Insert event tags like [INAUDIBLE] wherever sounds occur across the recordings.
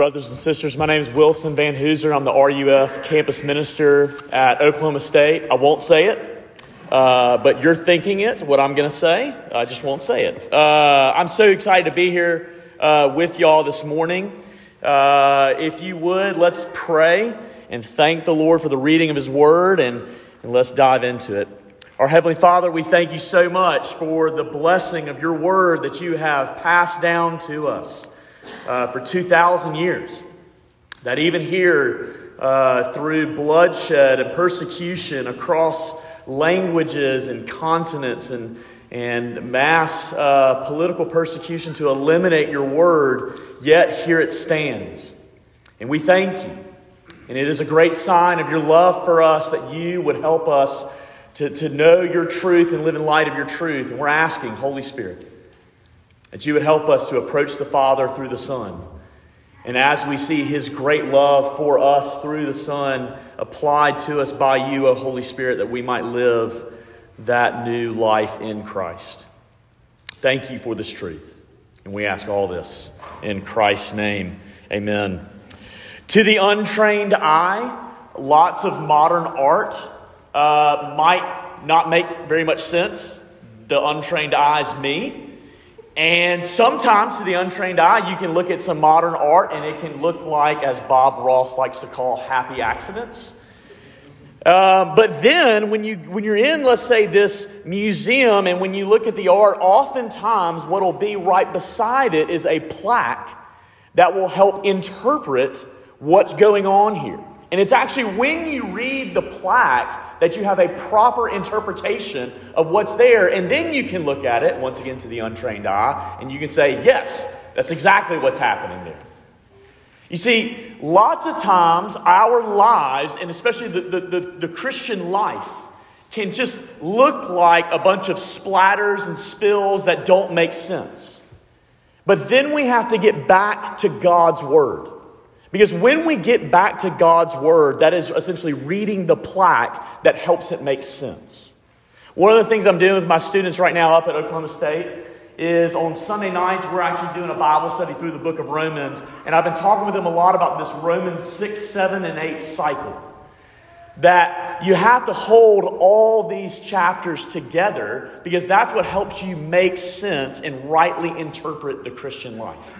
Brothers and sisters, my name is Wilson Van Hooser. I'm the RUF campus minister at Oklahoma State. I won't say it, uh, but you're thinking it, what I'm going to say. I just won't say it. Uh, I'm so excited to be here uh, with y'all this morning. Uh, if you would, let's pray and thank the Lord for the reading of His Word, and, and let's dive into it. Our Heavenly Father, we thank you so much for the blessing of your Word that you have passed down to us uh, for 2,000 years. That even here, uh, through bloodshed and persecution across languages and continents and, and mass uh, political persecution to eliminate your word, yet here it stands. And we thank you. And it is a great sign of your love for us that you would help us to, to know your truth and live in light of your truth. And we're asking, Holy Spirit, that you would help us to approach the Father through the Son. And as we see his great love for us through the Son applied to us by you, O Holy Spirit, that we might live that new life in Christ. Thank you for this truth. And we ask all this in Christ's name. Amen. To the untrained eye, lots of modern art uh, might not make very much sense. The untrained eye is me. And sometimes, to the untrained eye, you can look at some modern art and it can look like, as Bob Ross likes to call, happy accidents. Uh, but then, when, you, when you're in, let's say, this museum, and when you look at the art, oftentimes what will be right beside it is a plaque that will help interpret what's going on here. And it's actually when you read the plaque that you have a proper interpretation of what's there, and then you can look at it, once again to the untrained eye, and you can say, yes, that's exactly what's happening there. You see, lots of times our lives, and especially the, the, the, the Christian life, can just look like a bunch of splatters and spills that don't make sense. But then we have to get back to God's Word. Because when we get back to God's Word, that is essentially reading the plaque that helps it make sense. One of the things I'm doing with my students right now up at Oklahoma State is on Sunday nights, we're actually doing a Bible study through the book of Romans. And I've been talking with them a lot about this Romans 6, 7, and 8 cycle. That you have to hold all these chapters together because that's what helps you make sense and rightly interpret the Christian life.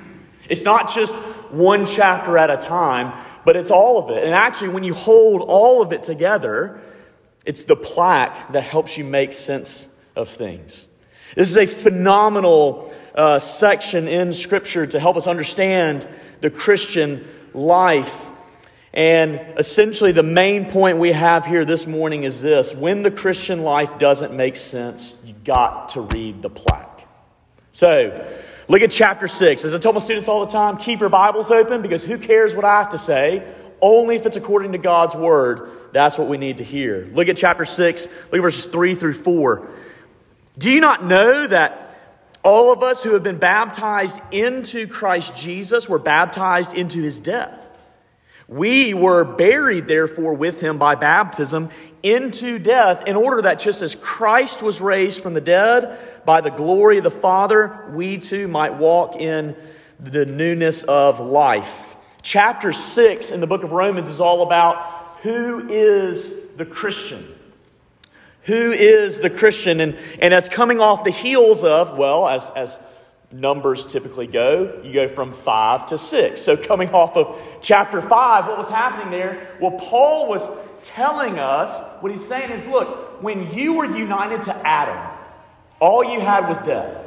It's not just one chapter at a time, but it's all of it. And actually, when you hold all of it together, it's the plaque that helps you make sense of things. This is a phenomenal uh, section in Scripture to help us understand the Christian life. And essentially, the main point we have here this morning is this when the Christian life doesn't make sense, you've got to read the plaque. So, Look at chapter 6. As I tell my students all the time, keep your Bibles open because who cares what I have to say? Only if it's according to God's word. That's what we need to hear. Look at chapter 6, look at verses 3 through 4. Do you not know that all of us who have been baptized into Christ Jesus were baptized into his death? We were buried, therefore, with him by baptism into death, in order that just as Christ was raised from the dead by the glory of the Father, we too might walk in the newness of life. Chapter 6 in the book of Romans is all about who is the Christian. Who is the Christian? And, and that's coming off the heels of, well, as, as numbers typically go, you go from five to six. So, coming off of chapter five, what was happening there? Well, Paul was telling us what he's saying is look, when you were united to Adam, all you had was death.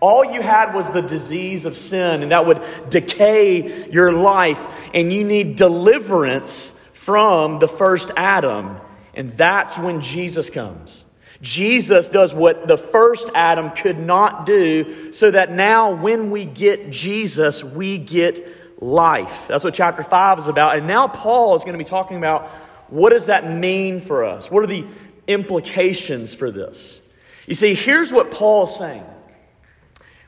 All you had was the disease of sin, and that would decay your life, and you need deliverance from the first Adam. And that's when Jesus comes. Jesus does what the first Adam could not do, so that now when we get Jesus, we get life. That's what chapter 5 is about. And now Paul is going to be talking about what does that mean for us? What are the implications for this? You see, here's what Paul is saying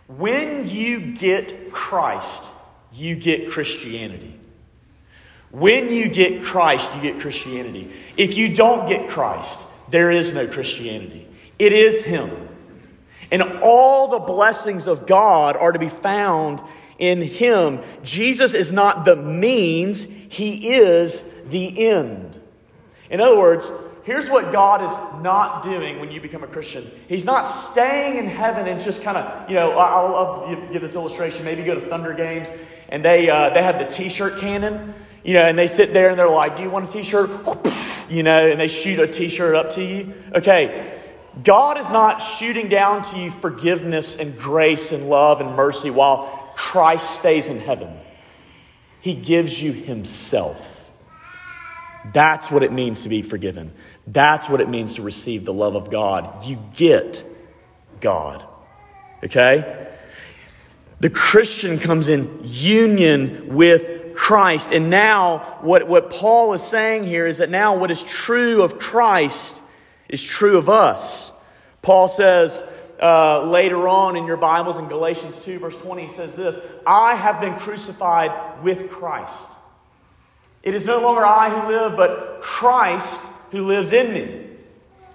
when you get Christ, you get Christianity. When you get Christ, you get Christianity. If you don't get Christ, there is no Christianity. It is Him. And all the blessings of God are to be found in Him. Jesus is not the means, He is the end. In other words, here's what God is not doing when you become a Christian. He's not staying in heaven and just kind of, you know, I'll, I'll, give this illustration. Maybe go to Thunder games and they, uh, they have the t shirt cannon, you know, and they sit there and they're like, Do you want a t shirt? [LAUGHS] You know, and they shoot a t shirt up to you. Okay, God is not shooting down to you forgiveness and grace and love and mercy while Christ stays in heaven. He gives you Himself. That's what it means to be forgiven. That's what it means to receive the love of God. You get God. Okay? The Christian comes in union with Christ. And now, what, what Paul is saying here is that now what is true of Christ is true of us. Paul says uh, later on in your Bibles in Galatians 2, verse 20, he says this I have been crucified with Christ. It is no longer I who live, but Christ who lives in me.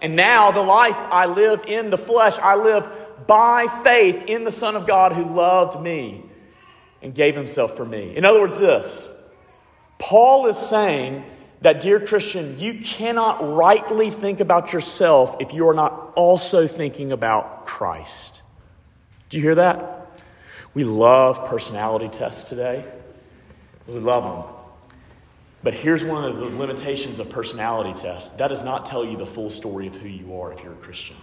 And now the life I live in the flesh, I live by faith in the Son of God who loved me and gave himself for me. In other words, this Paul is saying that, dear Christian, you cannot rightly think about yourself if you are not also thinking about Christ. Do you hear that? We love personality tests today. We love them. But here's one of the limitations of personality tests that does not tell you the full story of who you are if you're a Christian.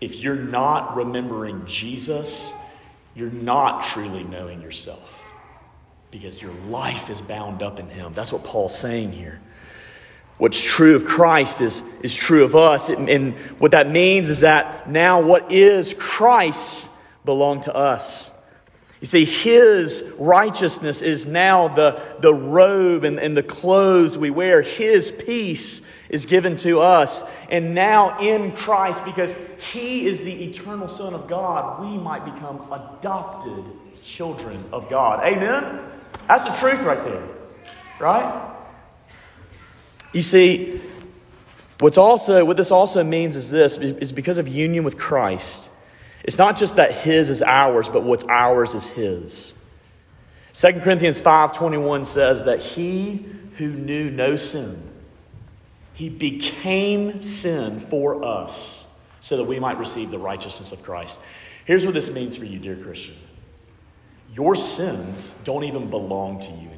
If you're not remembering Jesus, you're not truly knowing yourself because your life is bound up in him. That's what Paul's saying here. What's true of Christ is, is true of us. And, and what that means is that now what is Christ belong to us. You see, his righteousness is now the, the robe and, and the clothes we wear. His peace is given to us. And now in Christ, because he is the eternal Son of God, we might become adopted children of God. Amen? That's the truth right there, right? You see, what's also what this also means is this is because of union with Christ. It's not just that his is ours, but what's ours is his. 2 Corinthians 5:21 says that he who knew no sin he became sin for us so that we might receive the righteousness of Christ. Here's what this means for you, dear Christian. Your sins don't even belong to you.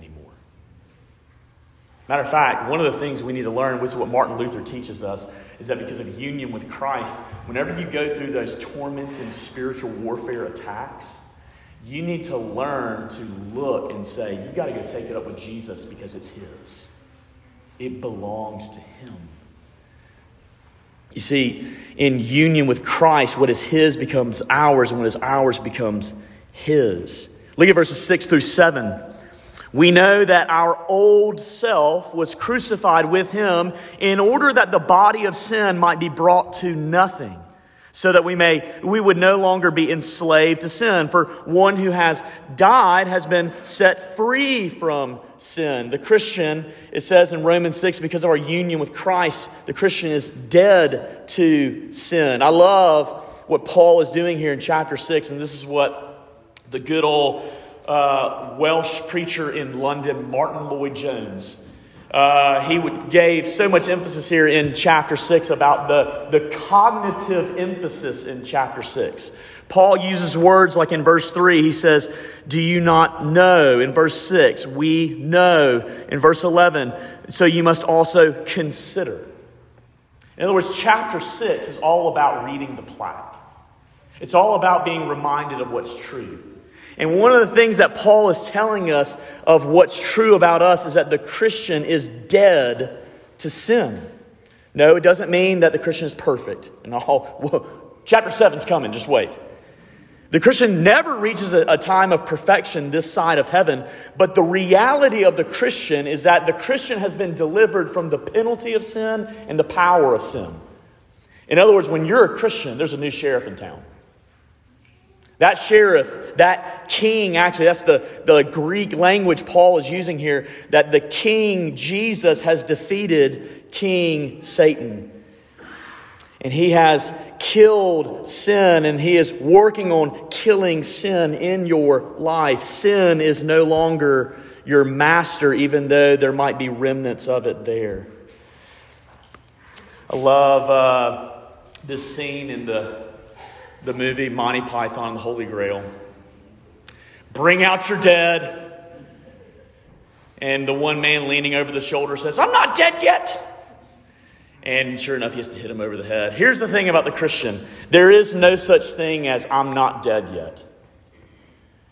Matter of fact, one of the things we need to learn, which is what Martin Luther teaches us, is that because of union with Christ, whenever you go through those tormenting spiritual warfare attacks, you need to learn to look and say, you got to go take it up with Jesus because it's His. It belongs to Him. You see, in union with Christ, what is His becomes ours, and what is ours becomes His. Look at verses 6 through 7. We know that our old self was crucified with him in order that the body of sin might be brought to nothing, so that we may we would no longer be enslaved to sin. For one who has died has been set free from sin. The Christian, it says in Romans 6, because of our union with Christ, the Christian is dead to sin. I love what Paul is doing here in chapter 6, and this is what the good old uh, Welsh preacher in London, Martyn Lloyd-Jones. Uh, he would, gave so much emphasis here in chapter 6 about the, the cognitive emphasis in chapter 6. Paul uses words like in verse 3, he says, Do you not know? In verse 6, we know. In verse 11, so you must also consider. In other words, chapter 6 is all about reading the plaque, it's all about being reminded of what's true. And one of the things that Paul is telling us of what's true about us is that the Christian is dead to sin. No, it doesn't mean that the Christian is perfect. And all, [LAUGHS] whoa, chapter is coming, just wait. The Christian never reaches a, a time of perfection this side of heaven, but the reality of the Christian is that the Christian has been delivered from the penalty of sin and the power of sin. In other words, when you're a Christian, there's a new sheriff in town. That sheriff, that king, actually, that's the, the Greek language Paul is using here, that the king, Jesus, has defeated King Satan. And he has killed sin and he is working on killing sin in your life. Sin is no longer your master, even though there might be remnants of it there. I love uh, this scene in the, the movie Monty Python and the Holy Grail. Bring out your dead. And the one man leaning over the shoulder says, I'm not dead yet. And sure enough, he has to hit him over the head. Here's the thing about the Christian there is no such thing as I'm not dead yet.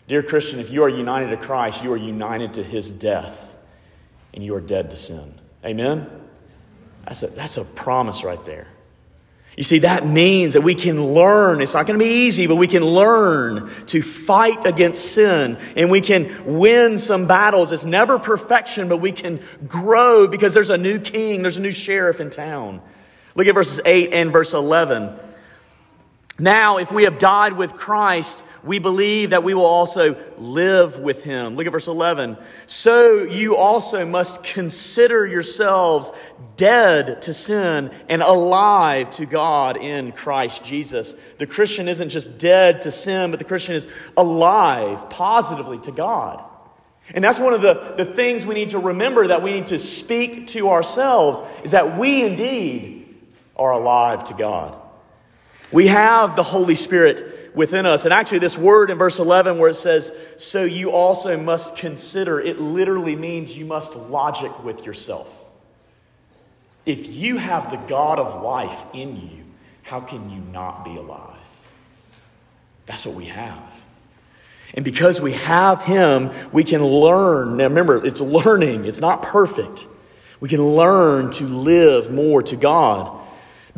Dear Christian, if you are united to Christ, you are united to his death, and you are dead to sin. Amen? That's a, that's a promise right there. You see, that means that we can learn. It's not going to be easy, but we can learn to fight against sin and we can win some battles. It's never perfection, but we can grow because there's a new king, there's a new sheriff in town. Look at verses 8 and verse 11. Now, if we have died with Christ, we believe that we will also live with him. Look at verse 11. So you also must consider yourselves dead to sin and alive to God in Christ Jesus. The Christian isn't just dead to sin, but the Christian is alive positively to God. And that's one of the, the things we need to remember that we need to speak to ourselves is that we indeed are alive to God. We have the Holy Spirit within us. And actually, this word in verse 11 where it says, So you also must consider, it literally means you must logic with yourself. If you have the God of life in you, how can you not be alive? That's what we have. And because we have Him, we can learn. Now remember, it's learning, it's not perfect. We can learn to live more to God.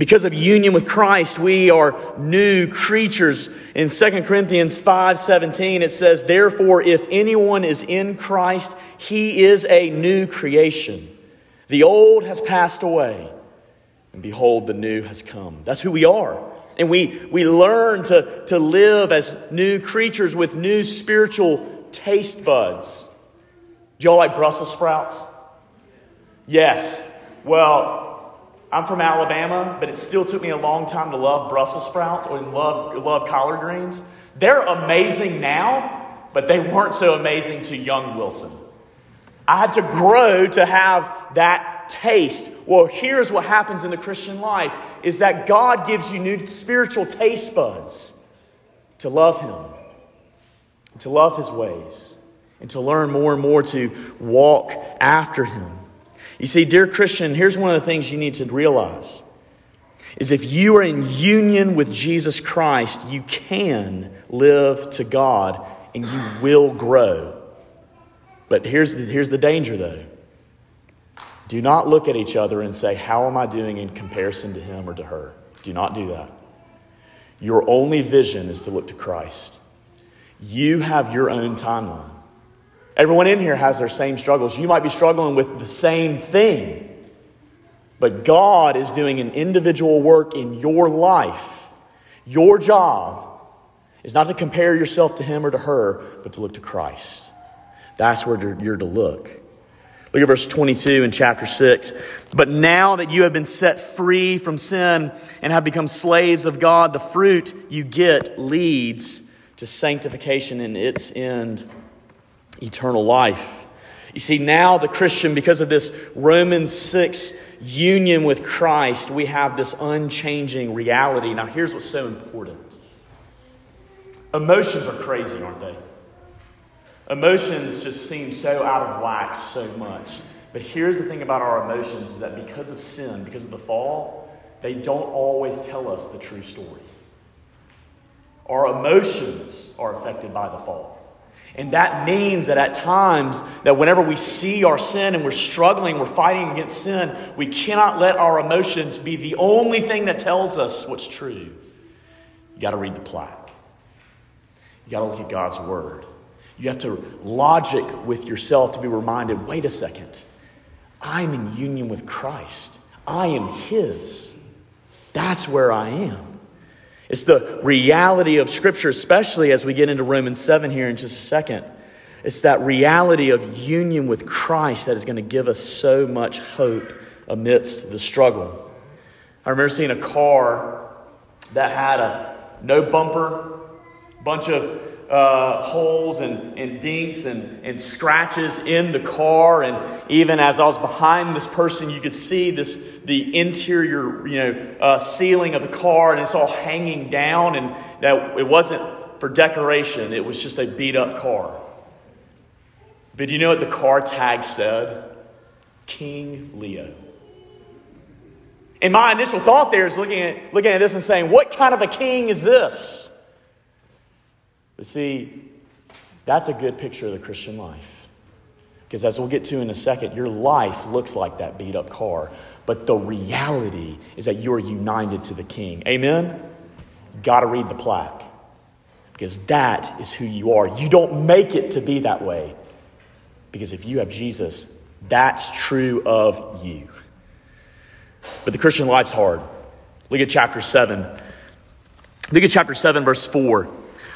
Because of union with Christ, we are new creatures. In 2 Corinthians 5:17 it says, "Therefore if anyone is in Christ, he is a new creation. The old has passed away, and behold the new has come." That's who we are. And we, we learn to, to live as new creatures with new spiritual taste buds. Do y'all like Brussels sprouts? Yes. Well, I'm from Alabama, but it still took me a long time to love Brussels sprouts or love, love collard greens. They're amazing now, but they weren't so amazing to young Wilson. I had to grow to have that taste. Well, here's what happens in the Christian life is that God gives you new spiritual taste buds to love him, to love his ways, and to learn more and more to walk after him. You see, dear Christian, here's one of the things you need to realize is if you are in union with Jesus Christ, you can live to God and you will grow. But here's the, here's the danger, though. Do not look at each other and say, How am I doing in comparison to him or to her? Do not do that. Your only vision is to look to Christ. You have your own timeline. Everyone in here has their same struggles. You might be struggling with the same thing. But God is doing an individual work in your life. Your job is not to compare yourself to him or to her, but to look to Christ. That's where you're to look. Look at verse 22 in chapter 6. But now that you have been set free from sin and have become slaves of God, the fruit you get leads to sanctification in its end eternal life. You see, now the Christian, because of this Romans 6 union with Christ, we have this unchanging reality. Now, here's what's so important emotions are crazy, aren't they? Emotions just seem so out of whack so much. But here's the thing about our emotions is that because of sin, because of the fall, they don't always tell us the true story. Our emotions are affected by the fall. And that means that at times, that whenever we see our sin and we're struggling, we're fighting against sin, we cannot let our emotions be the only thing that tells us what's true. You got to read the plaque. You got to look at God's word. You have to logic with yourself to be reminded wait a second, I'm in union with Christ, I am His. That's where I am. It's the reality of Scripture, especially as we get into Romans 7 here in just a second. It's that reality of union with Christ that is going to give us so much hope amidst the struggle. I remember seeing a car that had a no bumper, bunch of uh, holes and, and dinks and, and scratches in the car. And even as I was behind this person, you could see this the interior, you know, uh, ceiling of the car, and it's all hanging down. And that it wasn't for decoration; it was just a beat up car. But do you know what the car tag said? King Leo. And my initial thought there is looking at, looking at this and saying, what kind of a king is this? But see, that's a good picture of the Christian life. Because as we'll get to in a second, your life looks like that beat up car. But the reality is that you're united to the king. Amen? Got to read the plaque. Because that is who you are. You don't make it to be that way. Because if you have Jesus, that's true of you. But the Christian life's hard. Look at chapter 7. Look at chapter 7, verse 4.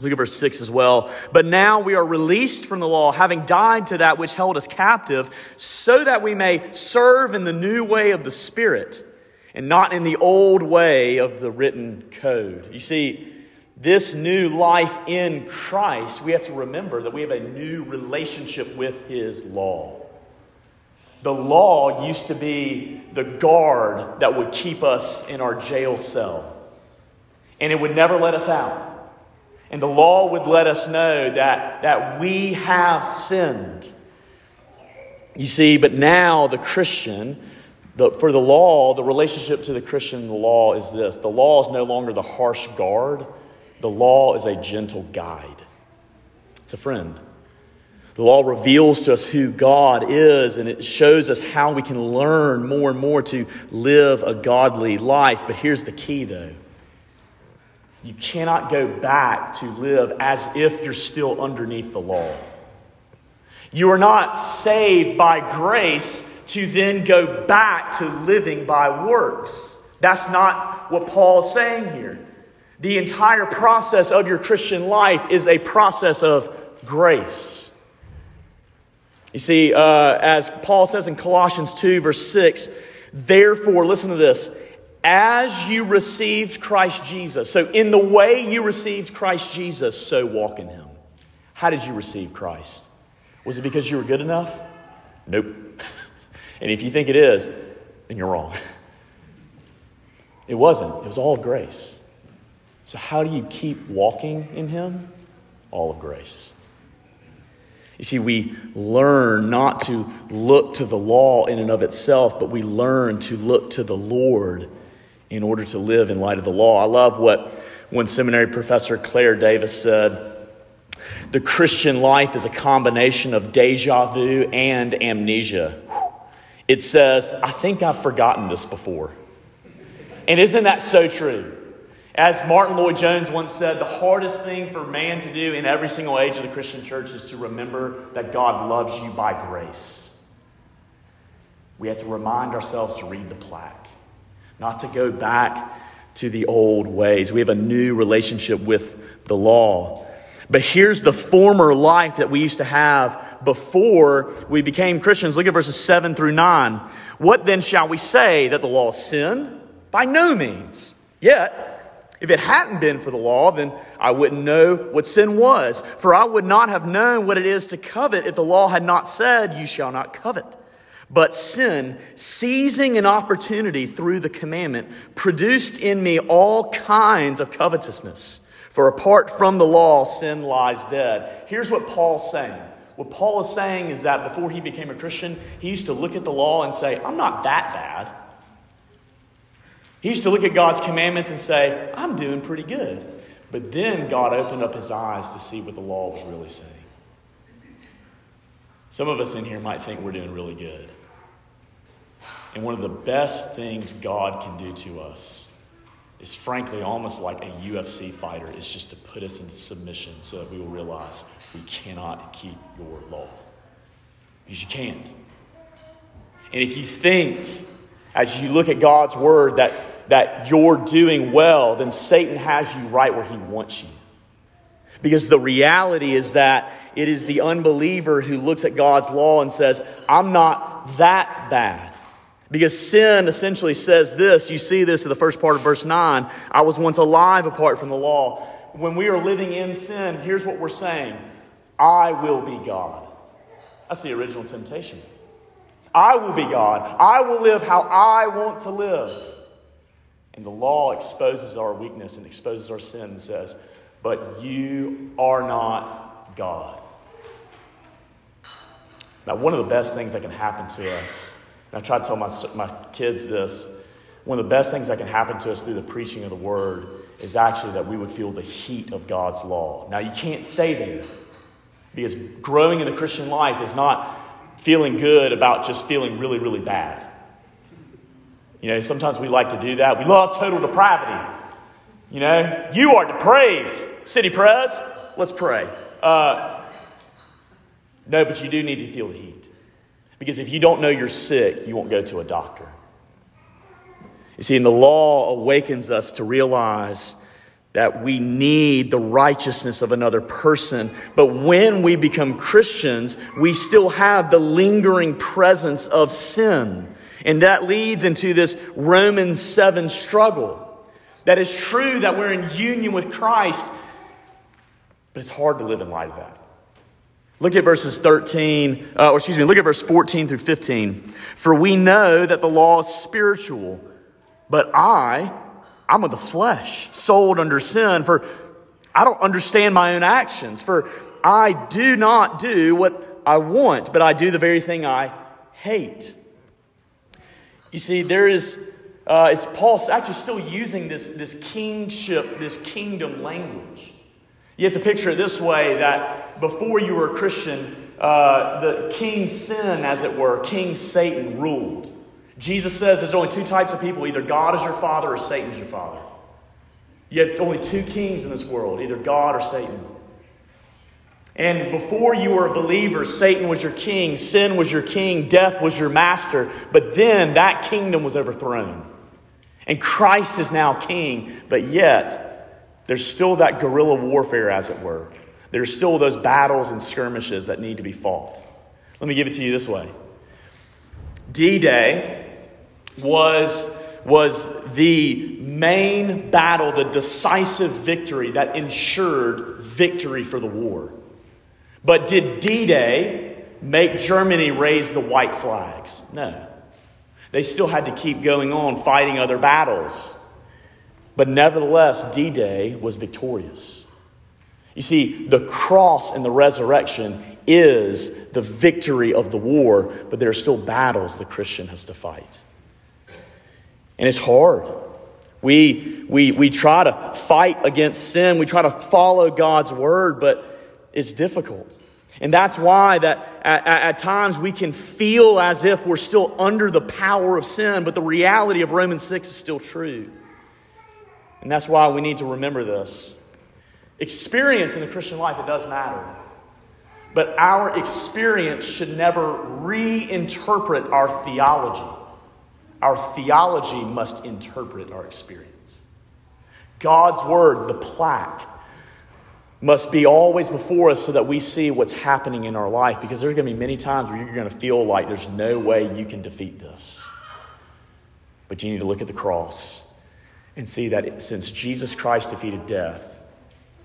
Look at verse 6 as well. But now we are released from the law, having died to that which held us captive, so that we may serve in the new way of the Spirit and not in the old way of the written code. You see, this new life in Christ, we have to remember that we have a new relationship with His law. The law used to be the guard that would keep us in our jail cell, and it would never let us out. And the law would let us know that, that we have sinned. You see, but now the Christian, the, for the law, the relationship to the Christian, the law is this the law is no longer the harsh guard, the law is a gentle guide, it's a friend. The law reveals to us who God is, and it shows us how we can learn more and more to live a godly life. But here's the key, though you cannot go back to live as if you're still underneath the law. You are not saved by grace to then go back to living by works. That's not what Paul is saying here. The entire process of your Christian life is a process of grace. You see, uh, as Paul says in Colossians 2, verse 6, therefore, listen to this as you received Christ Jesus. So, in the way you received Christ Jesus, so walk in him. How did you receive Christ? Was it because you were good enough? Nope. [LAUGHS] and if you think it is, then you're wrong. [LAUGHS] It wasn't, it was all of grace. So, how do you keep walking in him? All of grace. You see, we learn not to look to the law in and of itself, but we learn to look to the Lord in order to live in light of the law. I love what one seminary professor, Clair Davis, said. The Christian life is a combination of deja vu and amnesia. It says, I think I've forgotten this before. And isn't that so true? As Martyn Lloyd-Jones once said, the hardest thing for man to do in every single age of the Christian church is to remember that God loves you by grace. We have to remind ourselves to read the plaque not to go back to the old ways. We have a new relationship with the law. But here's the former life that we used to have before we became Christians. Look at verses 7 through 9. What then shall we say? That the law is sin? By no means. Yet, if it hadn't been for the law, then I wouldn't know what sin was. For I would not have known what it is to covet if the law had not said, You shall not covet. But sin, seizing an opportunity through the commandment, produced in me all kinds of covetousness. For apart from the law, sin lies dead. Here's what Paul's saying. What Paul is saying is that before he became a Christian, he used to look at the law and say, I'm not that bad. He used to look at God's commandments and say, I'm doing pretty good. But then God opened up his eyes to see what the law was really saying. Some of us in here might think we're doing really good. And one of the best things God can do to us is frankly almost like a UFC fighter. It's just to put us into submission so that we will realize we cannot keep your law. Because you can't. And if you think, as you look at God's word, that, that you're doing well, then Satan has you right where he wants you. Because the reality is that it is the unbeliever who looks at God's law and says, I'm not that bad. Because sin essentially says this. You see this in the first part of verse 9. I was once alive apart from the law. When we are living in sin, here's what we're saying I will be God. That's the original temptation. I will be God. I will live how I want to live. And the law exposes our weakness and exposes our sin and says, But you are not God. Now, one of the best things that can happen to us and I try to tell my, my kids this. One of the best things that can happen to us through the preaching of the word is actually that we would feel the heat of God's law. Now, you can't stay there because growing in the Christian life is not feeling good about just feeling really, really bad. You know, sometimes we like to do that. We love total depravity. You know, you are depraved, City Pres. Let's pray. Uh, no, but you do need to feel the heat. Because if you don't know you're sick, you won't go to a doctor. You see, and the law awakens us to realize that we need the righteousness of another person. But when we become Christians, we still have the lingering presence of sin. And that leads into this Romans 7 struggle. That is true that we're in union with Christ, but it's hard to live in light of that. Look at verses 13, uh, or excuse me, look at verse 14 through 15. For we know that the law is spiritual, but I, I'm of the flesh, sold under sin, for I don't understand my own actions. For I do not do what I want, but I do the very thing I hate. You see, there is, uh, it's Paul actually still using this, this kingship, this kingdom language. You have to picture it this way that before you were a Christian, uh, the king sin, as it were, King Satan ruled. Jesus says there's only two types of people either God is your father or Satan is your father. You have only two kings in this world either God or Satan. And before you were a believer, Satan was your king, sin was your king, death was your master. But then that kingdom was overthrown. And Christ is now king, but yet there's still that guerrilla warfare, as it were. There's still those battles and skirmishes that need to be fought. Let me give it to you this way D Day was, was the main battle, the decisive victory that ensured victory for the war. But did D Day make Germany raise the white flags? No. They still had to keep going on fighting other battles. But nevertheless, D Day was victorious. You see, the cross and the resurrection is the victory of the war, but there are still battles the Christian has to fight. And it's hard. We, we, we try to fight against sin, we try to follow God's word, but it's difficult. And that's why that at, at, times we can feel as if we're still under the power of sin, but the reality of Romans 6 is still true. And that's why we need to remember this. Experience in the Christian life, it does matter. But our experience should never reinterpret our theology. Our theology must interpret our experience. God's word, the plaque, must be always before us so that we see what's happening in our life because there's going to be many times where you're going to feel like there's no way you can defeat this. But you need to look at the cross and see that since Jesus Christ defeated death,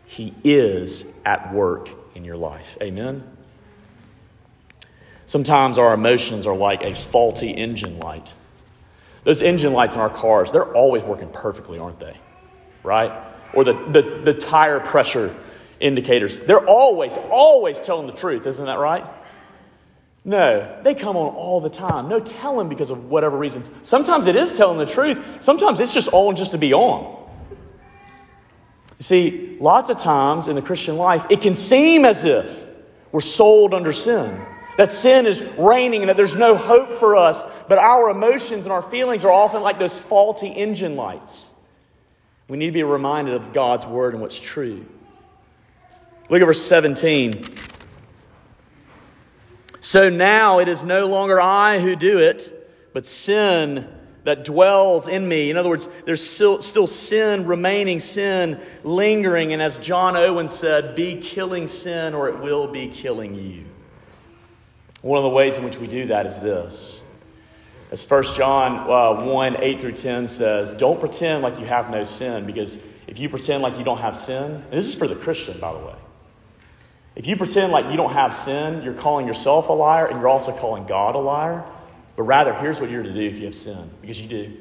he is at work in your life. Amen? Sometimes our emotions are like a faulty engine light. Those engine lights in our cars, they're always working perfectly, aren't they? Right? Or the, the, the tire pressure indicators, they're always, always telling the truth, isn't that right? No, they come on all the time. No telling because of whatever reasons. Sometimes it is telling the truth. Sometimes it's just on just to be on. You see, lots of times in the Christian life, it can seem as if we're sold under sin. That sin is reigning and that there's no hope for us. But our emotions and our feelings are often like those faulty engine lights. We need to be reminded of God's word and what's true. Look at verse 17. So now it is no longer I who do it, but sin that dwells in me. In other words, there's still, still sin remaining, sin lingering. And as John Owen said, be killing sin or it will be killing you. One of the ways in which we do that is this. As 1 John uh, 1 8 through 10 says, don't pretend like you have no sin, because if you pretend like you don't have sin, and this is for the Christian, by the way. If you pretend like you don't have sin, you're calling yourself a liar and you're also calling God a liar. But rather, here's what you're to do if you have sin, because you do.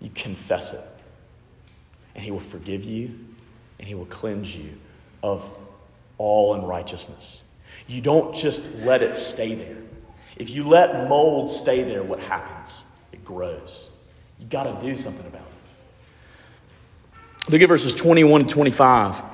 You confess it. And He will forgive you and He will cleanse you of all unrighteousness. You don't just let it stay there. If you let mold stay there, what happens? It grows. You got to do something about it. Look at verses 21 to 25.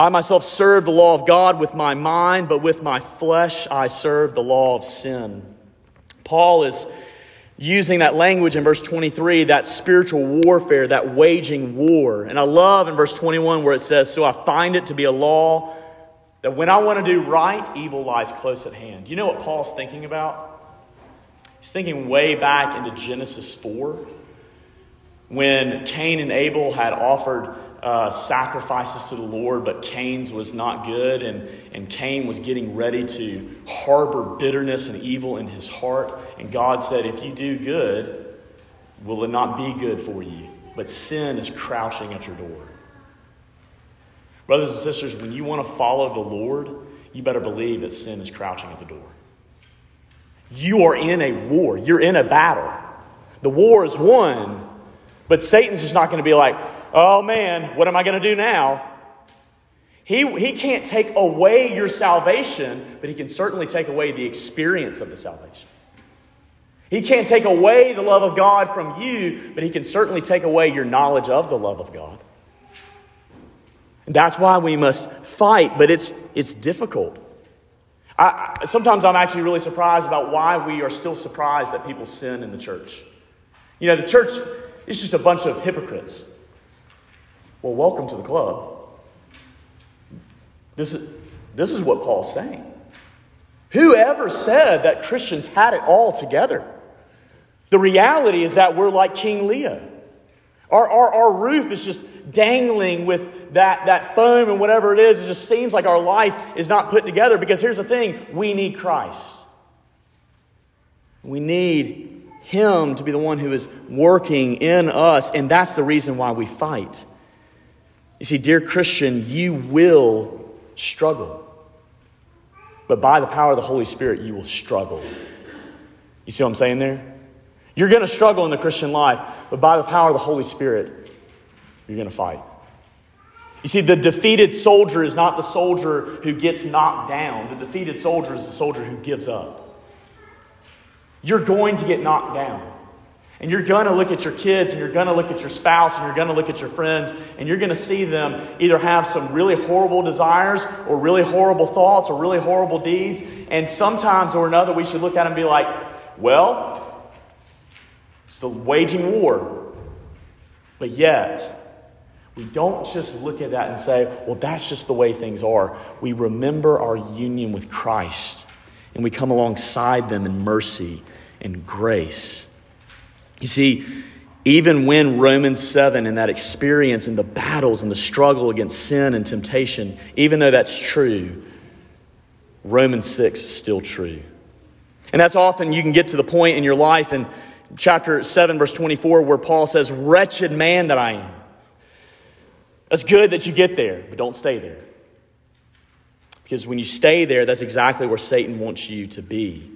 I myself serve the law of God with my mind, but with my flesh I serve the law of sin. Paul is using that language in verse 23, that spiritual warfare, that waging war. And I love in verse 21 where it says, So I find it to be a law that when I want to do right, evil lies close at hand. You know what Paul's thinking about? He's thinking way back into Genesis 4 when Cain and Abel had offered uh, sacrifices to the Lord, but Cain's was not good, and, and Cain was getting ready to harbor bitterness and evil in his heart. And God said, If you do good, will it not be good for you? But sin is crouching at your door. Brothers and sisters, when you want to follow the Lord, you better believe that sin is crouching at the door. You are in a war, you're in a battle. The war is won, but Satan's just not going to be like, oh man, what am I going to do now? He, he can't take away your salvation, but he can certainly take away the experience of the salvation. He can't take away the love of God from you, but he can certainly take away your knowledge of the love of God. And that's why we must fight, but it's, it's difficult. I, sometimes I'm actually really surprised about why we are still surprised that people sin in the church. You know, the church is just a bunch of hypocrites. Well, welcome to the club. This is, this is what Paul's saying. Whoever said that Christians had it all together? The reality is that we're like King Lear. Our, our, our roof is just dangling with that, that foam and whatever it is. It just seems like our life is not put together because here's the thing we need Christ. We need Him to be the one who is working in us, and that's the reason why we fight. You see, dear Christian, you will struggle. But by the power of the Holy Spirit, you will struggle. You see what I'm saying there? You're going to struggle in the Christian life, but by the power of the Holy Spirit, you're going to fight. You see, the defeated soldier is not the soldier who gets knocked down. The defeated soldier is the soldier who gives up. You're going to get knocked down. And you're going to look at your kids and you're going to look at your spouse and you're going to look at your friends and you're going to see them either have some really horrible desires or really horrible thoughts or really horrible deeds. And sometimes or another, we should look at them and be like, well, it's the waging war. But yet, we don't just look at that and say, well, that's just the way things are. We remember our union with Christ and we come alongside them in mercy and grace. You see, even when Romans 7 and that experience and the battles and the struggle against sin and temptation, even though that's true, Romans 6 is still true. And that's often you can get to the point in your life in chapter 7, verse 24, where Paul says, Wretched man that I am. That's good that you get there, but don't stay there. Because when you stay there, that's exactly where Satan wants you to be.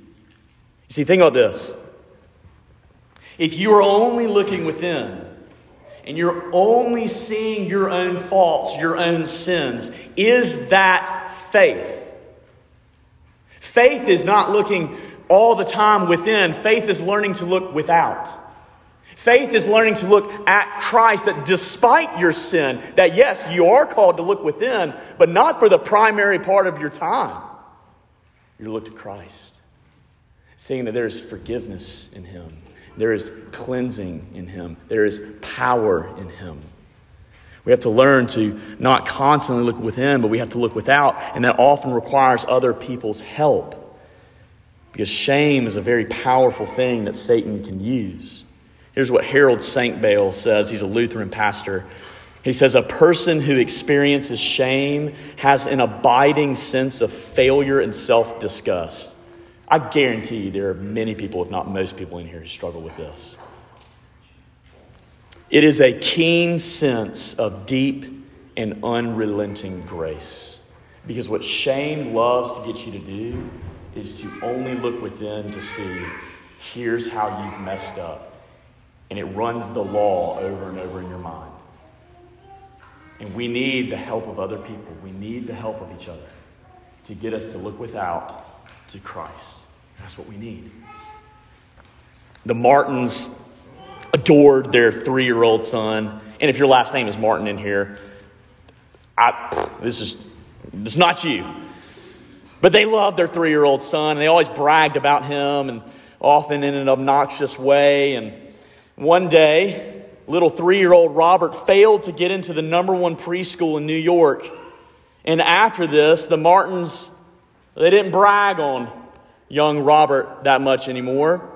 You see, think about this. If you are only looking within, and you're only seeing your own faults, your own sins, is that faith? Faith is not looking all the time within, faith is learning to look without. Faith is learning to look at Christ that despite your sin, that yes, you are called to look within, but not for the primary part of your time. You look to Christ, seeing that there is forgiveness in Him, there is cleansing in Him, there is power in Him. We have to learn to not constantly look within, but we have to look without, and that often requires other people's help. Because shame is a very powerful thing that Satan can use. Here's what Harold Senkbeil says. He's a Lutheran pastor. He says, A person who experiences shame has an abiding sense of failure and self disgust. I guarantee you there are many people, if not most people in here, who struggle with this. It is a keen sense of deep and unrelenting grace. Because what shame loves to get you to do is to only look within to see here's how you've messed up and it runs the law over and over in your mind. And we need the help of other people. We need the help of each other to get us to look without to Christ. That's what we need. The Martins adored their three year old son. And if your last name is Martin in here, I, this is is not you. But they loved their three year old son, and they always bragged about him, and often in an obnoxious way. And one day, little three year old Robert failed to get into the number one preschool in New York. And after this, the Martins, they didn't brag on young Robert that much anymore.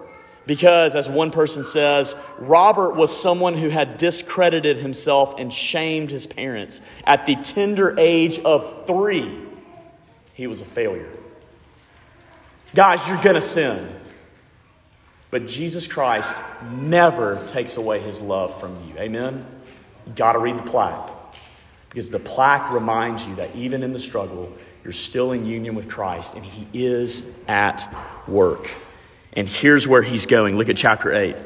Because, as one person says, Robert was someone who had discredited himself and shamed his parents. At the tender age of three, he was a failure. Guys, you're going to sin. But Jesus Christ never takes away his love from you. Amen? You got to read the plaque. Because the plaque reminds you that even in the struggle, you're still in union with Christ and he is at work. And here's where he's going. Look at chapter 8.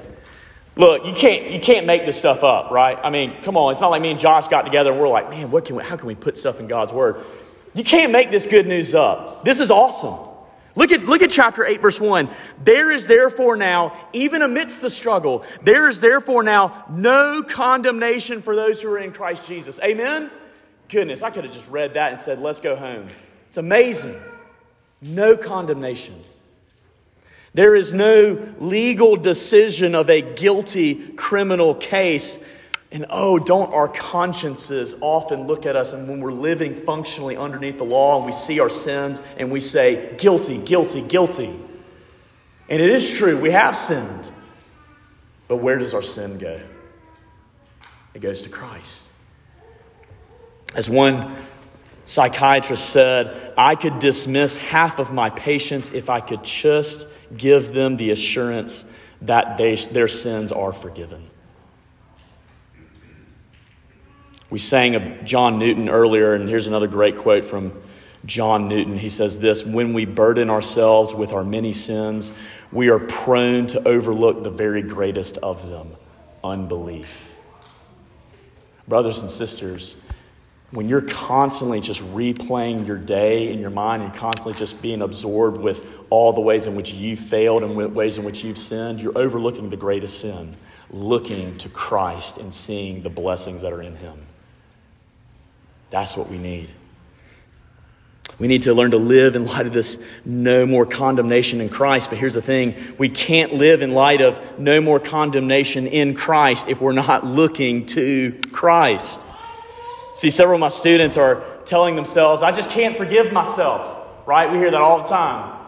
Look, you can't you can't make this stuff up, right? I mean, come on, it's not like me and Josh got together and we're like, man, what can we, how can we put stuff in God's word? You can't make this good news up. This is awesome. Look at, look at chapter 8, verse 1. There is therefore now, even amidst the struggle, there is therefore now no condemnation for those who are in Christ Jesus. Amen? Goodness, I could have just read that and said, let's go home. It's amazing. No condemnation. There is no legal decision of a guilty criminal case and oh, don't our consciences often look at us and when we're living functionally underneath the law and we see our sins and we say, guilty, guilty, guilty. And it is true, we have sinned. But where does our sin go? It goes to Christ. As one psychiatrist said, I could dismiss half of my patients if I could just give them the assurance that they, their sins are forgiven. We sang of John Newton earlier, and here's another great quote from John Newton. He says this When we burden ourselves with our many sins, we are prone to overlook the very greatest of them unbelief. Brothers and sisters, when you're constantly just replaying your day in your mind and constantly just being absorbed with all the ways in which you failed and ways in which you've sinned, you're overlooking the greatest sin, looking to Christ and seeing the blessings that are in Him. That's what we need. We need to learn to live in light of this no more condemnation in Christ. But here's the thing we can't live in light of no more condemnation in Christ if we're not looking to Christ. See, several of my students are telling themselves, I just can't forgive myself, right? We hear that all the time.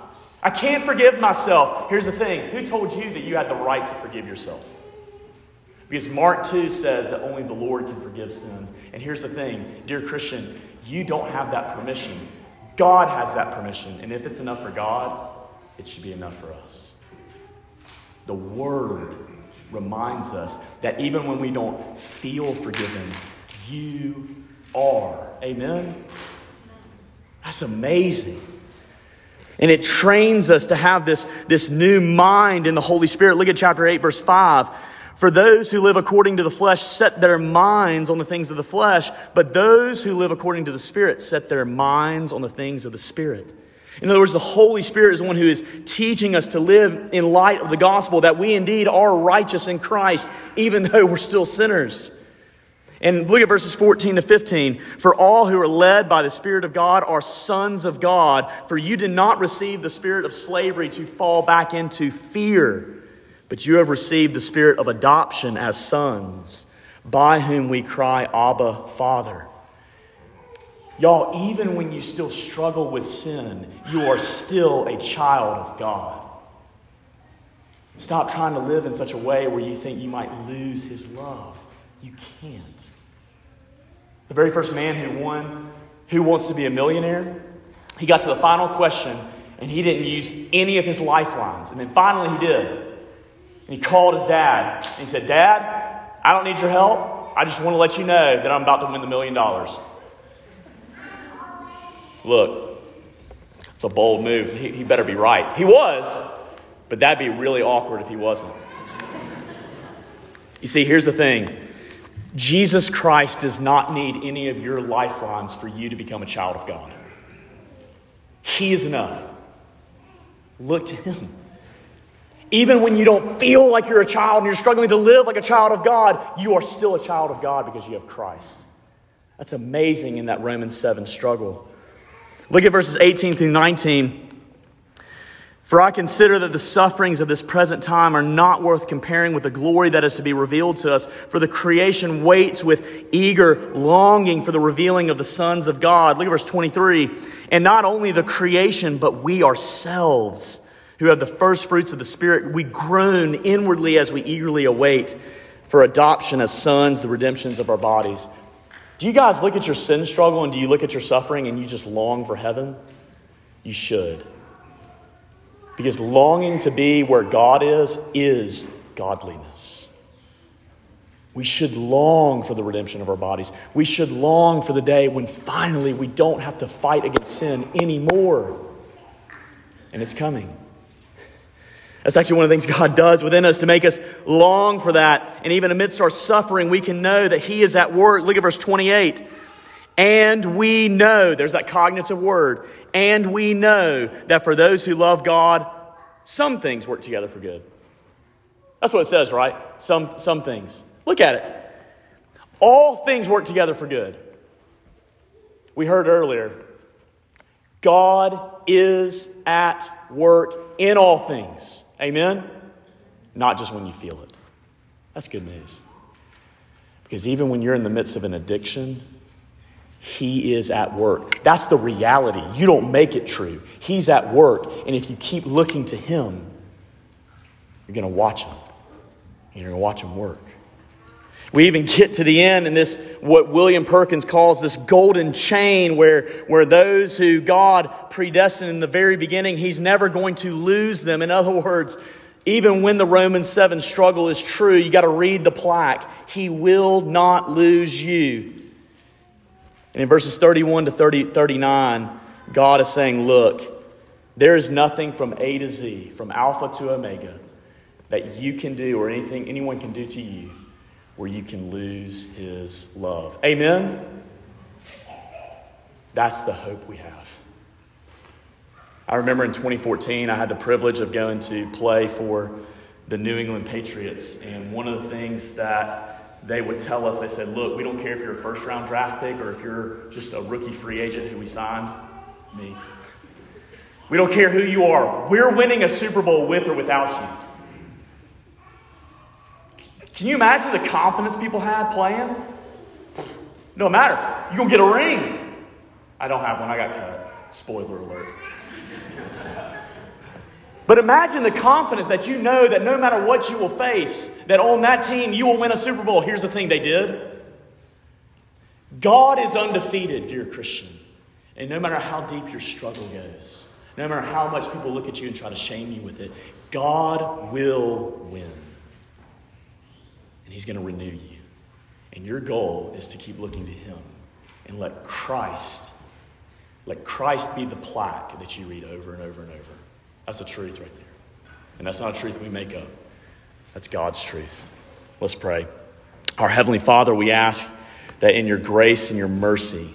I can't forgive myself. Here's the thing who told you that you had the right to forgive yourself? Because Mark 2 says that only the Lord can forgive sins. And here's the thing, dear Christian, you don't have that permission. God has that permission. And if it's enough for God, it should be enough for us. The Word reminds us that even when we don't feel forgiven, you are. Amen? That's amazing. And it trains us to have this, this new mind in the Holy Spirit. Look at chapter 8, verse 5. For those who live according to the flesh set their minds on the things of the flesh, but those who live according to the Spirit set their minds on the things of the Spirit. In other words, the Holy Spirit is the one who is teaching us to live in light of the gospel, that we indeed are righteous in Christ, even though we're still sinners. And look at verses 14 to 15. For all who are led by the Spirit of God are sons of God, for you did not receive the spirit of slavery to fall back into fear, but you have received the spirit of adoption as sons, by whom we cry, Abba, Father. Y'all, even when you still struggle with sin, you are still a child of God. Stop trying to live in such a way where you think you might lose his love. You can't. The very first man who won Who Wants to Be a Millionaire, he got to the final question and he didn't use any of his lifelines. And then finally he did. And he called his dad and he said, Dad, I don't need your help. I just want to let you know that I'm about to win the million dollars. Look, it's a bold move. He, he better be right. He was, but that'd be really awkward if he wasn't. You see, here's the thing Jesus Christ does not need any of your lifelines for you to become a child of God. He is enough. Look to Him. Even when you don't feel like you're a child and you're struggling to live like a child of God, you are still a child of God because you have Christ. That's amazing in that Romans 7 struggle. Look at verses 18 through 19. For I consider that the sufferings of this present time are not worth comparing with the glory that is to be revealed to us. For the creation waits with eager longing for the revealing of the sons of God. Look at verse 23. And not only the creation, but we ourselves, who have the first fruits of the Spirit, we groan inwardly as we eagerly await for adoption as sons, the redemptions of our bodies. Do you guys look at your sin struggle and do you look at your suffering and you just long for heaven? You should. Because longing to be where God is, is godliness. We should long for the redemption of our bodies. We should long for the day when finally we don't have to fight against sin anymore. And it's coming. That's actually one of the things God does within us to make us long for that. And even amidst our suffering, we can know that He is at work. Look at verse 28. And we know, there's that cognitive word, and we know that for those who love God, some things work together for good. That's what it says, right? Some, some things. Look at it. All things work together for good. We heard earlier, God is at work in all things. Amen? Not just when you feel it. That's good news. Because even when you're in the midst of an addiction, he is at work. That's the reality. You don't make it true. He's at work. And if you keep looking to Him, you're going to watch Him. You're going to watch Him work. We even get to the end in this, what William Perkins calls this golden chain, where, where those who God predestined in the very beginning, He's never going to lose them. In other words, even when the Romans 7 struggle is true, you got to read the plaque. He will not lose you. And in verses 31 to 30, 39, God is saying, Look, there is nothing from A to Z, from Alpha to Omega, that you can do or anything anyone can do to you where you can lose his love. Amen? That's the hope we have. I remember in 2014, I had the privilege of going to play for the New England Patriots. And one of the things that they would tell us, they said, look, we don't care if you're a first round draft pick or if you're just a rookie free agent who we signed, me. We don't care who you are. We're winning a Super Bowl with or without you. Can you imagine the confidence people had playing? No matter. You're going to get a ring. I don't have one. I got cut. Spoiler alert. But imagine the confidence that you know that no matter what you will face, that on that team you will win a Super Bowl. Here's the thing they did God is undefeated, dear Christian. And no matter how deep your struggle goes, no matter how much people look at you and try to shame you with it, God will win. And He's going to renew you. And your goal is to keep looking to Him and let Christ, let Christ be the plaque that you read over and over and over. That's a truth right there. And that's not a truth we make up, that's God's truth. Let's pray. Our Heavenly Father, we ask that in your grace and your mercy,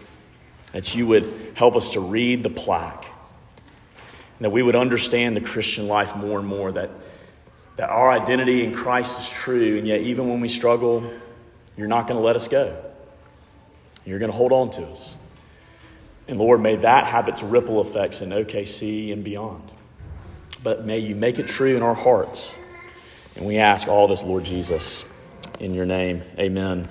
that you would help us to read the plaque, and that we would understand the Christian life more and more, that, that our identity in Christ is true, and yet even when we struggle, you're not going to let us go. You're going to hold on to us. And Lord, may that have its ripple effects in OKC and beyond. But may you make it true in our hearts. And we ask all this, Lord Jesus, in your name. Amen.